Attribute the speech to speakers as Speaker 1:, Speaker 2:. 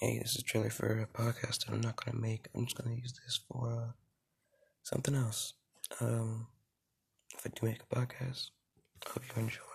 Speaker 1: hey, this is a trailer for a podcast that I'm not gonna make. I'm just gonna use this for uh, something else. Um, if I do make a podcast, I hope you enjoy.